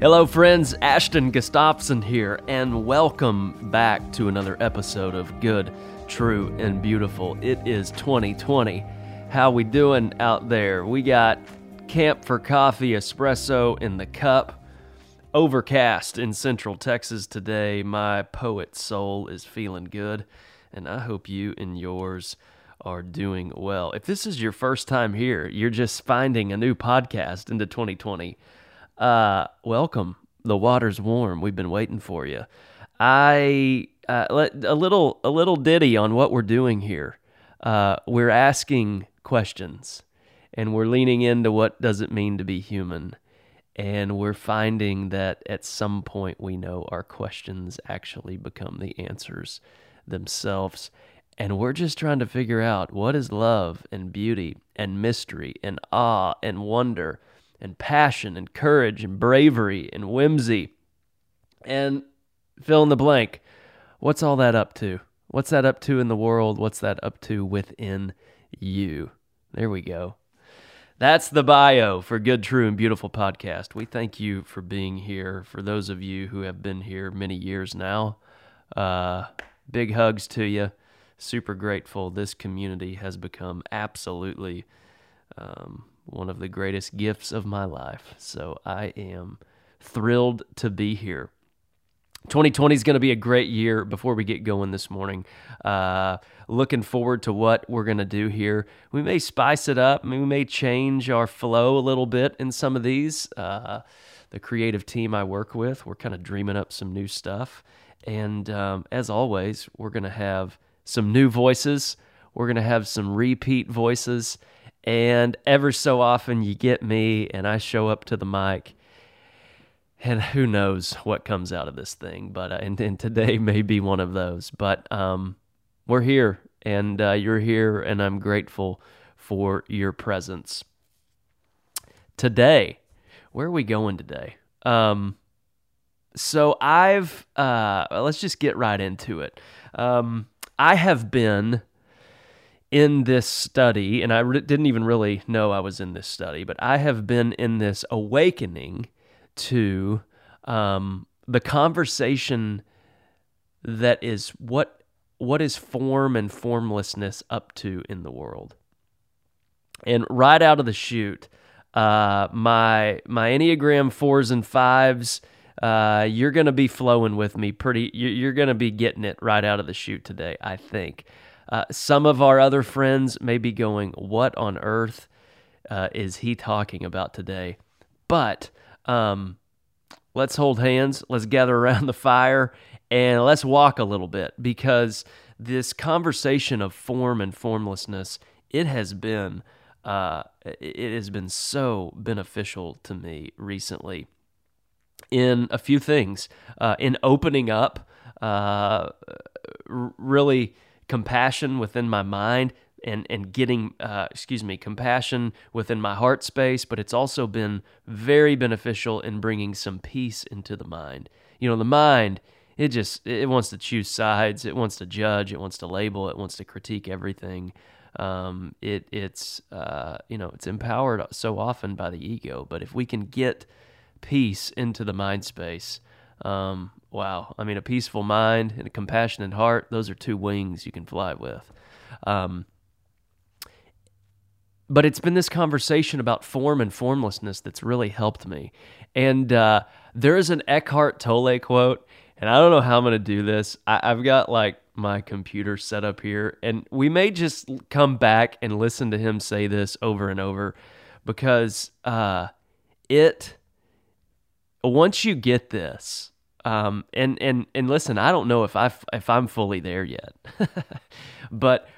Hello, friends. Ashton Gustafson here, and welcome back to another episode of Good, True, and Beautiful. It is 2020. How we doing out there? We got Camp for Coffee espresso in the cup. Overcast in Central Texas today. My poet soul is feeling good, and I hope you and yours are doing well. If this is your first time here, you're just finding a new podcast into 2020. Uh, welcome. The water's warm. We've been waiting for you. I uh, let a little a little ditty on what we're doing here. Uh, we're asking questions, and we're leaning into what does it mean to be human, and we're finding that at some point we know our questions actually become the answers themselves. And we're just trying to figure out what is love and beauty and mystery and awe and wonder and passion and courage and bravery and whimsy and fill in the blank. What's all that up to? What's that up to in the world? What's that up to within you? There we go. That's the bio for Good, True, and Beautiful podcast. We thank you for being here. For those of you who have been here many years now, uh, big hugs to you super grateful. This community has become absolutely um, one of the greatest gifts of my life. So I am thrilled to be here. 2020 is going to be a great year before we get going this morning. Uh, looking forward to what we're going to do here. We may spice it up. we may change our flow a little bit in some of these. Uh, the creative team I work with, we're kind of dreaming up some new stuff. And um, as always, we're going to have some new voices. We're going to have some repeat voices. And ever so often, you get me and I show up to the mic. And who knows what comes out of this thing, but uh, and, and, today may be one of those. But um, we're here, and uh, you're here, and I'm grateful for your presence. Today, where are we going today? Um, so I've uh, let's just get right into it. Um, I have been in this study, and I re- didn't even really know I was in this study, but I have been in this awakening to um, the conversation that is what what is form and formlessness up to in the world. And right out of the chute, uh, my my Enneagram fours and fives uh, you're going to be flowing with me pretty. You're going to be getting it right out of the chute today, I think. Uh, some of our other friends may be going, What on earth uh, is he talking about today? But um, let's hold hands, let's gather around the fire, and let's walk a little bit because this conversation of form and formlessness, it has been. Uh, it has been so beneficial to me recently in a few things uh, in opening up, uh, really compassion within my mind and and getting uh, excuse me compassion within my heart space but it's also been very beneficial in bringing some peace into the mind you know the mind it just it wants to choose sides it wants to judge it wants to label it wants to critique everything um, it it's uh, you know it's empowered so often by the ego but if we can get peace into the mind space. Um, wow. I mean, a peaceful mind and a compassionate heart, those are two wings you can fly with. Um, but it's been this conversation about form and formlessness that's really helped me. And uh, there is an Eckhart Tolle quote, and I don't know how I'm going to do this. I, I've got like my computer set up here, and we may just come back and listen to him say this over and over because uh, it once you get this, um, and and and listen, I don't know if I if I'm fully there yet, but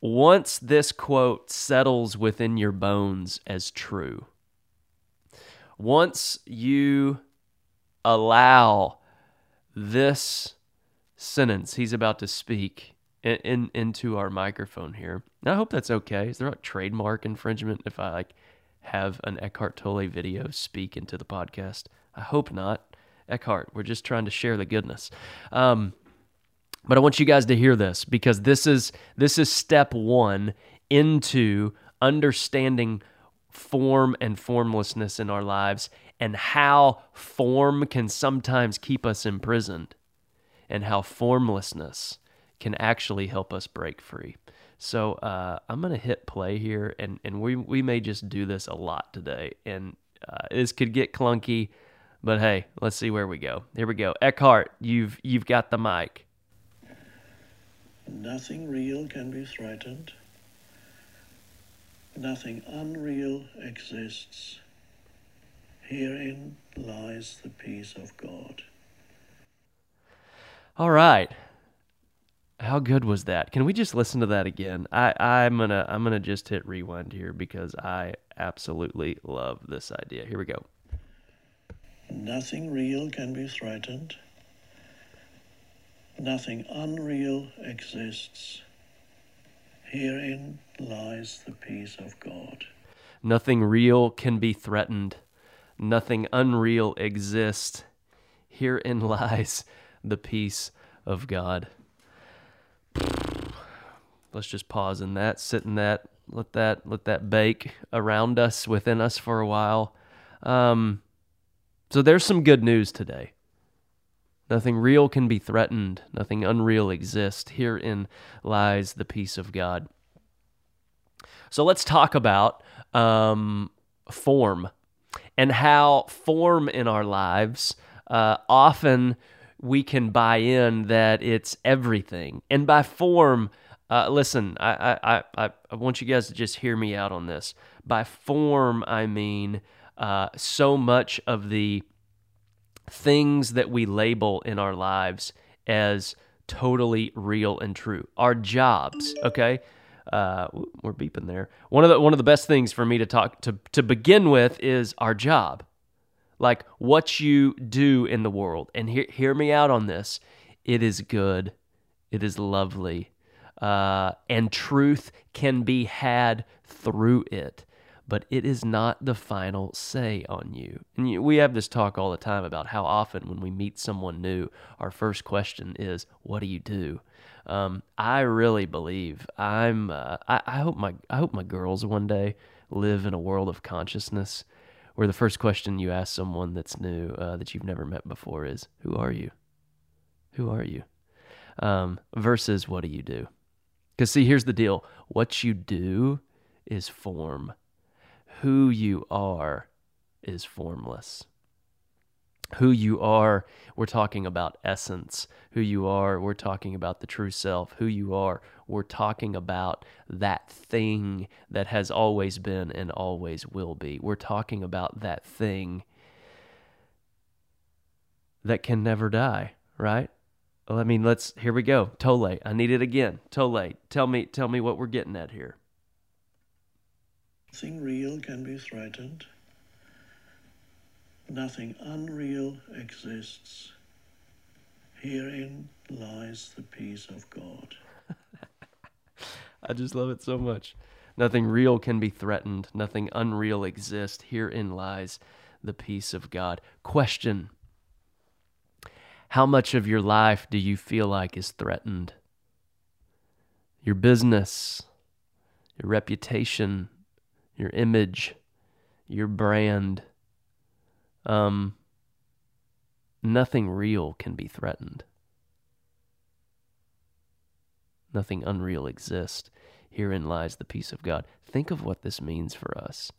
once this quote settles within your bones as true, once you allow this sentence he's about to speak in, in, into our microphone here. I hope that's okay. Is there a trademark infringement if I like have an Eckhart Tolle video speak into the podcast? I hope not. Eckhart, we're just trying to share the goodness. Um, but I want you guys to hear this because this is this is step one into understanding form and formlessness in our lives and how form can sometimes keep us imprisoned and how formlessness can actually help us break free. So uh, I'm going to hit play here, and, and we, we may just do this a lot today. And uh, this could get clunky, but hey, let's see where we go. Here we go. Eckhart, you've, you've got the mic. Nothing real can be threatened. Nothing unreal exists. Herein lies the peace of God. All right. How good was that? Can we just listen to that again? I, I'm gonna I'm gonna just hit rewind here because I absolutely love this idea. Here we go. Nothing real can be threatened. Nothing unreal exists. Herein lies the peace of God. Nothing real can be threatened. Nothing unreal exists. Herein lies the peace of God. Let's just pause in that, sit in that, let that let that bake around us, within us for a while. Um, so there's some good news today. Nothing real can be threatened. Nothing unreal exists. Herein lies the peace of God. So let's talk about um, form and how form in our lives uh, often we can buy in that it's everything. And by form, uh, listen, I, I, I, I want you guys to just hear me out on this. By form, I mean uh, so much of the things that we label in our lives as totally real and true. Our jobs, okay? Uh, we're beeping there. One of the one of the best things for me to talk to to begin with is our job like what you do in the world. And hear, hear me out on this. It is good, it is lovely, uh, and truth can be had through it. But it is not the final say on you. And we have this talk all the time about how often when we meet someone new, our first question is, "What do you do?" Um, I really believe I'm. Uh, I, I hope my I hope my girls one day live in a world of consciousness where the first question you ask someone that's new uh, that you've never met before is who are you who are you um, versus what do you do because see here's the deal what you do is form who you are is formless who you are, we're talking about essence. Who you are, we're talking about the true self. Who you are, we're talking about that thing that has always been and always will be. We're talking about that thing that can never die, right? I mean, let's here we go. Tolle, I need it again. Tolle, tell me tell me what we're getting at here. Nothing real can be threatened. Nothing unreal exists. Herein lies the peace of God. I just love it so much. Nothing real can be threatened. Nothing unreal exists. Herein lies the peace of God. Question How much of your life do you feel like is threatened? Your business, your reputation, your image, your brand um, nothing real can be threatened. Nothing unreal exists. Herein lies the peace of God. Think of what this means for us.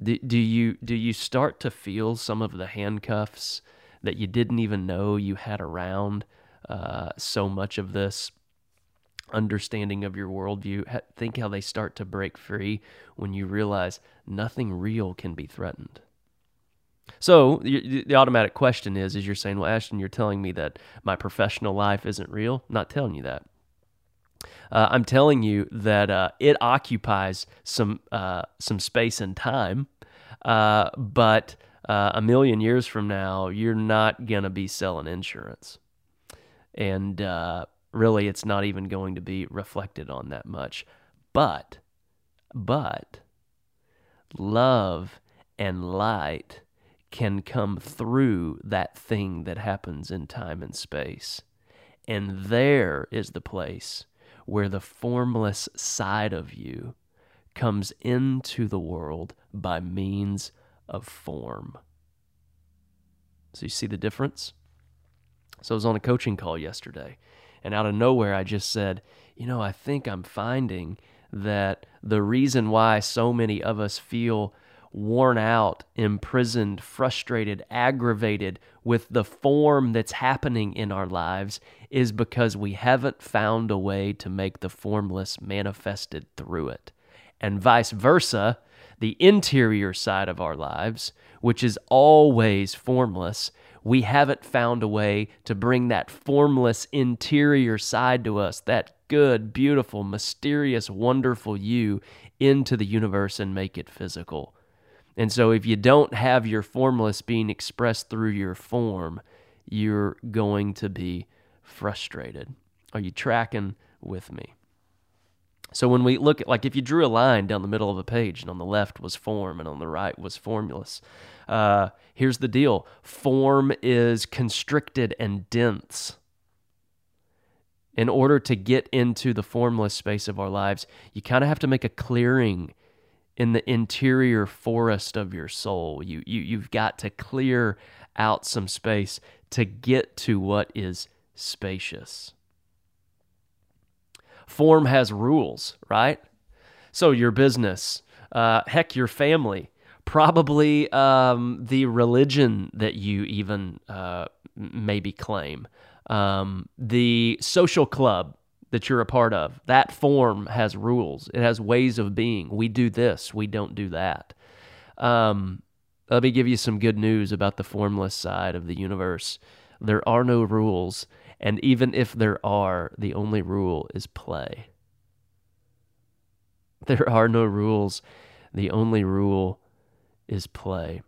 Do, do you do you start to feel some of the handcuffs that you didn't even know you had around uh, so much of this understanding of your worldview? Think how they start to break free when you realize nothing real can be threatened. So the automatic question is, is you're saying, well, Ashton, you're telling me that my professional life isn't real. I'm not telling you that. Uh, I'm telling you that uh, it occupies some uh, some space and time, uh, but uh, a million years from now, you're not gonna be selling insurance, and uh, really, it's not even going to be reflected on that much. But, but, love and light can come through that thing that happens in time and space. And there is the place where the formless side of you comes into the world by means of form. So you see the difference? So I was on a coaching call yesterday, and out of nowhere, I just said, You know, I think I'm finding that the reason why so many of us feel worn out, imprisoned, frustrated, aggravated with the form that's happening in our lives is because we haven't found a way to make the formless manifested through it. And vice versa, the interior side of our lives, which is always formless, we haven't found a way to bring that formless interior side to us, that good, beautiful, mysterious, wonderful you into the universe and make it physical. And so, if you don't have your formless being expressed through your form, you're going to be frustrated. Are you tracking with me? So, when we look at, like, if you drew a line down the middle of a page and on the left was form and on the right was formless, uh, here's the deal form is constricted and dense. In order to get into the formless space of our lives, you kind of have to make a clearing in the interior forest of your soul. You, you, you've got to clear out some space to get to what is spacious. Form has rules, right? So, your business, uh, heck, your family, probably um, the religion that you even uh, maybe claim, um, the social club that you're a part of. That form has rules, it has ways of being. We do this, we don't do that. Um, let me give you some good news about the formless side of the universe. There are no rules, and even if there are, the only rule is play. There are no rules. The only rule is play.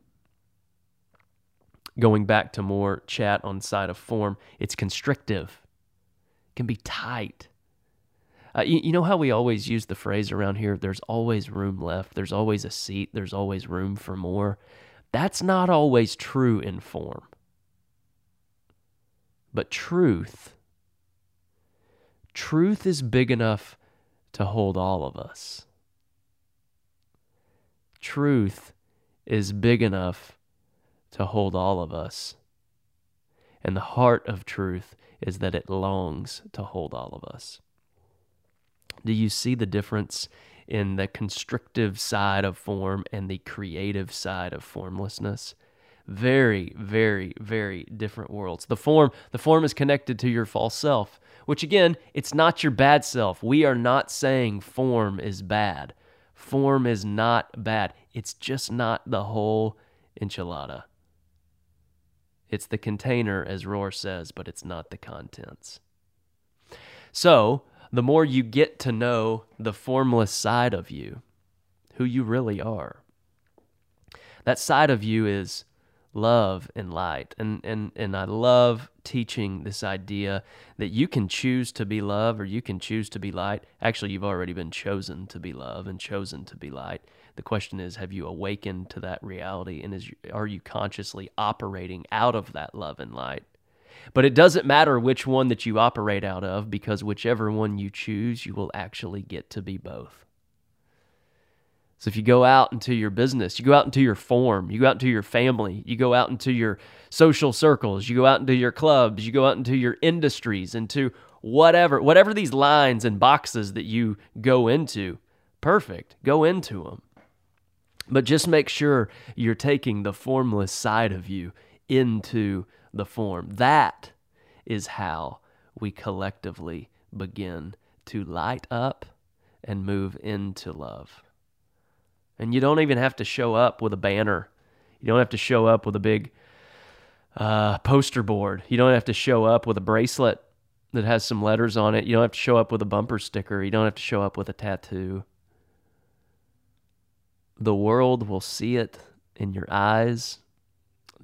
Going back to more chat on side of form, it's constrictive. It can be tight. Uh, you, you know how we always use the phrase around here there's always room left, there's always a seat, there's always room for more. That's not always true in form. But truth, truth is big enough to hold all of us. Truth is big enough to hold all of us. And the heart of truth is that it longs to hold all of us. Do you see the difference in the constrictive side of form and the creative side of formlessness? Very, very, very different worlds. The form, the form is connected to your false self, which again, it's not your bad self. We are not saying form is bad. Form is not bad. It's just not the whole enchilada. It's the container, as Rohr says, but it's not the contents. So, the more you get to know the formless side of you, who you really are. That side of you is love and light. And, and, and I love teaching this idea that you can choose to be love or you can choose to be light. Actually, you've already been chosen to be love and chosen to be light. The question is, have you awakened to that reality and is, are you consciously operating out of that love and light? But it doesn't matter which one that you operate out of because whichever one you choose, you will actually get to be both. So if you go out into your business, you go out into your form, you go out into your family, you go out into your social circles, you go out into your clubs, you go out into your industries, into whatever, whatever these lines and boxes that you go into, perfect. Go into them. But just make sure you're taking the formless side of you into the form. That is how we collectively begin to light up and move into love. And you don't even have to show up with a banner. You don't have to show up with a big uh, poster board. You don't have to show up with a bracelet that has some letters on it. You don't have to show up with a bumper sticker. You don't have to show up with a tattoo. The world will see it in your eyes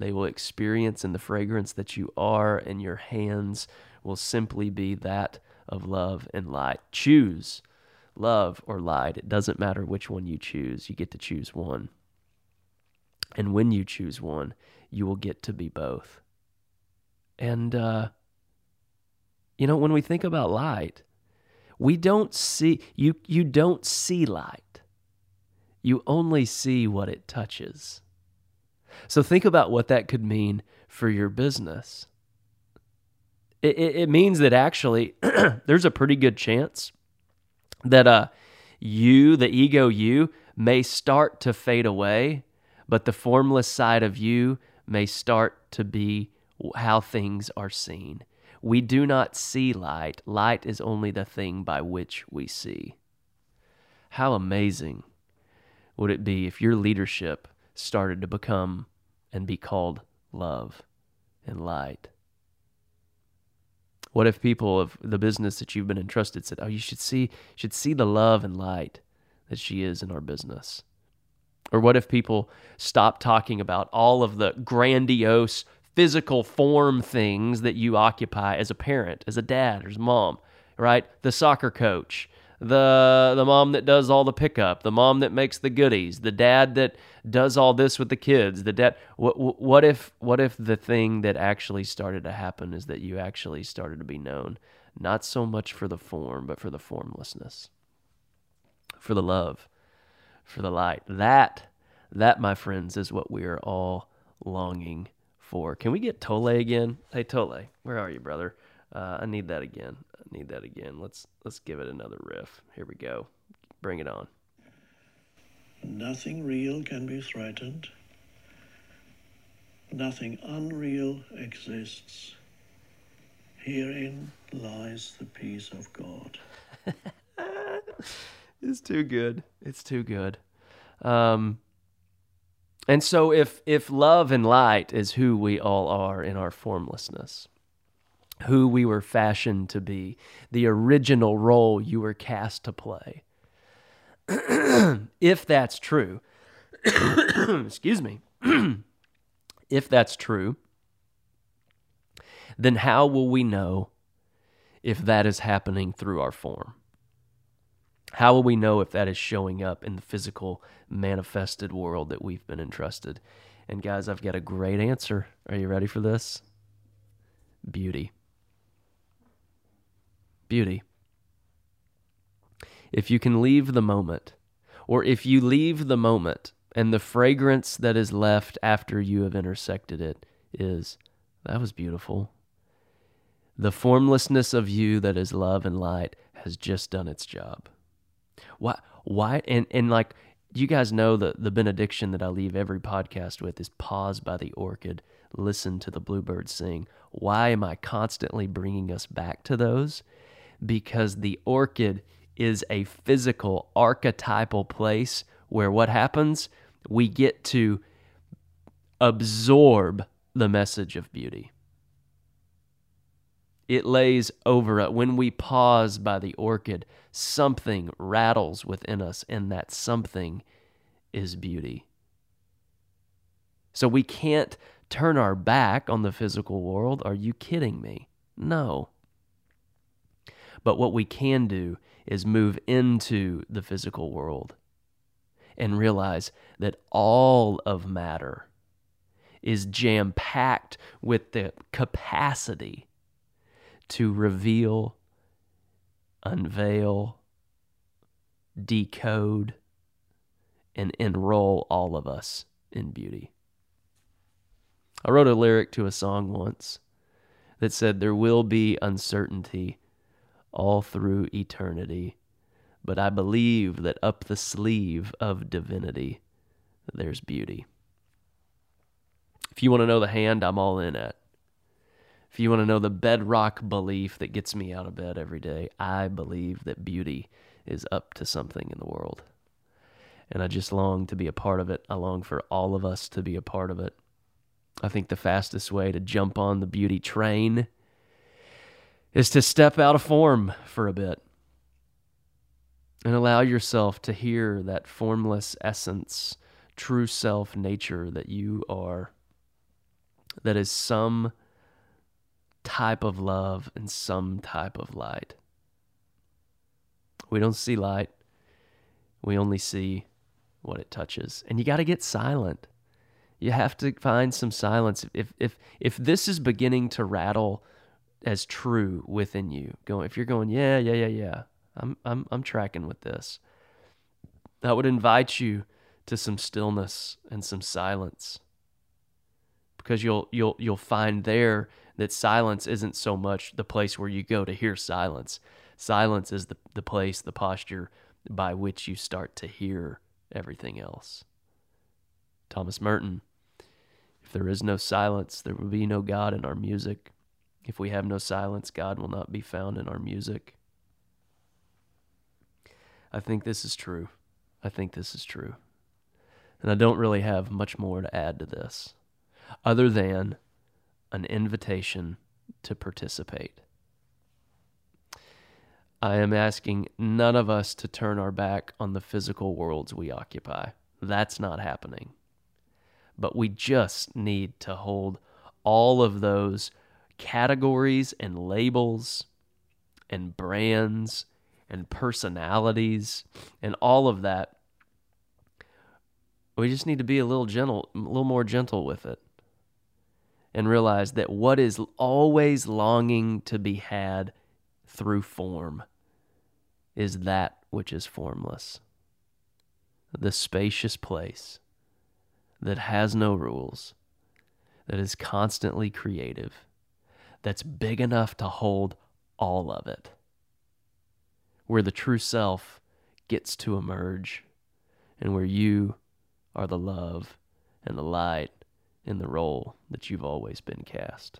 they will experience in the fragrance that you are, and your hands will simply be that of love and light. Choose love or light. It doesn't matter which one you choose, you get to choose one. And when you choose one, you will get to be both. And, uh, you know, when we think about light, we don't see, you, you don't see light. You only see what it touches. So think about what that could mean for your business. It, it, it means that actually there's a pretty good chance that uh, you, the ego you, may start to fade away, but the formless side of you may start to be how things are seen. We do not see light. Light is only the thing by which we see. How amazing would it be if your leadership started to become and be called love and light? What if people of the business that you've been entrusted said, "Oh, you should see should see the love and light that she is in our business?" Or what if people stop talking about all of the grandiose physical form things that you occupy as a parent, as a dad, as a mom, right? The soccer coach, the the mom that does all the pickup, the mom that makes the goodies, the dad that does all this with the kids, the dad. What what if what if the thing that actually started to happen is that you actually started to be known, not so much for the form, but for the formlessness, for the love, for the light. That that, my friends, is what we are all longing for. Can we get Tolle again? Hey Tolle, where are you, brother? Uh, I need that again. I need that again. Let's let's give it another riff. Here we go. Bring it on. Nothing real can be threatened. Nothing unreal exists. Herein lies the peace of God. it's too good. It's too good. Um, and so if if love and light is who we all are in our formlessness, who we were fashioned to be, the original role you were cast to play. if that's true, excuse me, if that's true, then how will we know if that is happening through our form? How will we know if that is showing up in the physical manifested world that we've been entrusted? And guys, I've got a great answer. Are you ready for this? Beauty beauty. If you can leave the moment, or if you leave the moment and the fragrance that is left after you have intersected it is, that was beautiful. The formlessness of you that is love and light has just done its job. Why? Why? And and like you guys know the the benediction that I leave every podcast with is pause by the orchid, listen to the bluebird sing. Why am I constantly bringing us back to those? Because the orchid is a physical, archetypal place where what happens? We get to absorb the message of beauty. It lays over it. When we pause by the orchid, something rattles within us, and that something is beauty. So we can't turn our back on the physical world. Are you kidding me? No. But what we can do is move into the physical world and realize that all of matter is jam packed with the capacity to reveal, unveil, decode, and enroll all of us in beauty. I wrote a lyric to a song once that said, There will be uncertainty all through eternity. But I believe that up the sleeve of divinity, there's beauty. If you want to know the hand I'm all in at, if you want to know the bedrock belief that gets me out of bed every day, I believe that beauty is up to something in the world. And I just long to be a part of it. I long for all of us to be a part of it. I think the fastest way to jump on the beauty train is to step out of form for a bit and allow yourself to hear that formless essence, true self nature that you are, that is some type of love and some type of light. We don't see light, we only see what it touches. And you got to get silent. You have to find some silence. If, if, if this is beginning to rattle, as true within you. Going if you're going, yeah, yeah, yeah, yeah. I'm I'm I'm tracking with this. That would invite you to some stillness and some silence because you'll you'll you'll find there that silence isn't so much the place where you go to hear silence. Silence is the, the place, the posture by which you start to hear everything else. Thomas Merton, if there is no silence, there will be no God in our music. If we have no silence, God will not be found in our music. I think this is true. I think this is true. And I don't really have much more to add to this other than an invitation to participate. I am asking none of us to turn our back on the physical worlds we occupy. That's not happening. But we just need to hold all of those categories and labels and brands and personalities and all of that. We just need to be a little gentle, a little more gentle with it and realize that what is always longing to be had through form is that which is formless. The spacious place that has no rules, that is constantly creative, that's big enough to hold all of it, where the true self gets to emerge, and where you are the love and the light in the role that you've always been cast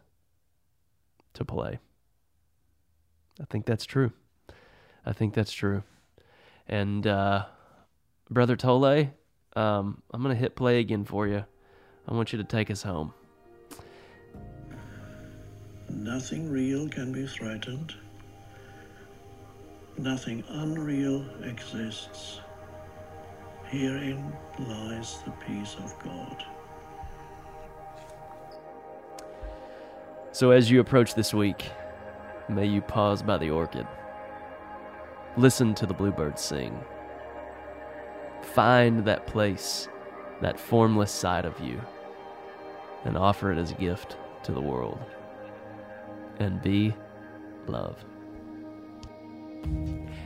to play. I think that's true. I think that's true. And uh, Brother Tolle, um, I'm going to hit play again for you. I want you to take us home. Nothing real can be threatened. Nothing unreal exists. Herein lies the peace of God. So, as you approach this week, may you pause by the orchid. Listen to the bluebirds sing. Find that place, that formless side of you, and offer it as a gift to the world. And be love.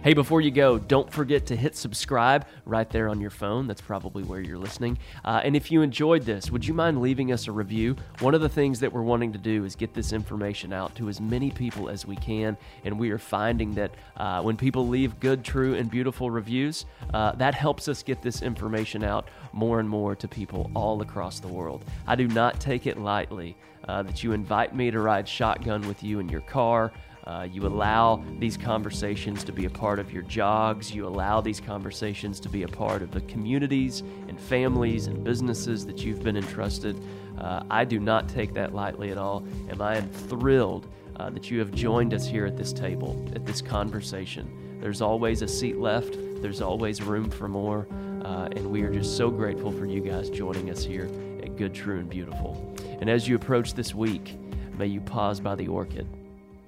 Hey, before you go, don't forget to hit subscribe right there on your phone. That's probably where you're listening. Uh, and if you enjoyed this, would you mind leaving us a review? One of the things that we're wanting to do is get this information out to as many people as we can. And we are finding that uh, when people leave good, true, and beautiful reviews, uh, that helps us get this information out more and more to people all across the world. I do not take it lightly uh, that you invite me to ride shotgun with you in your car. Uh, you allow these conversations to be a part of your jogs. You allow these conversations to be a part of the communities and families and businesses that you've been entrusted. Uh, I do not take that lightly at all, and I am thrilled uh, that you have joined us here at this table, at this conversation. There's always a seat left, there's always room for more, uh, and we are just so grateful for you guys joining us here at Good, True, and Beautiful. And as you approach this week, may you pause by the orchid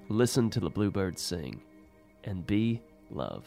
listen to the bluebirds sing, and be love.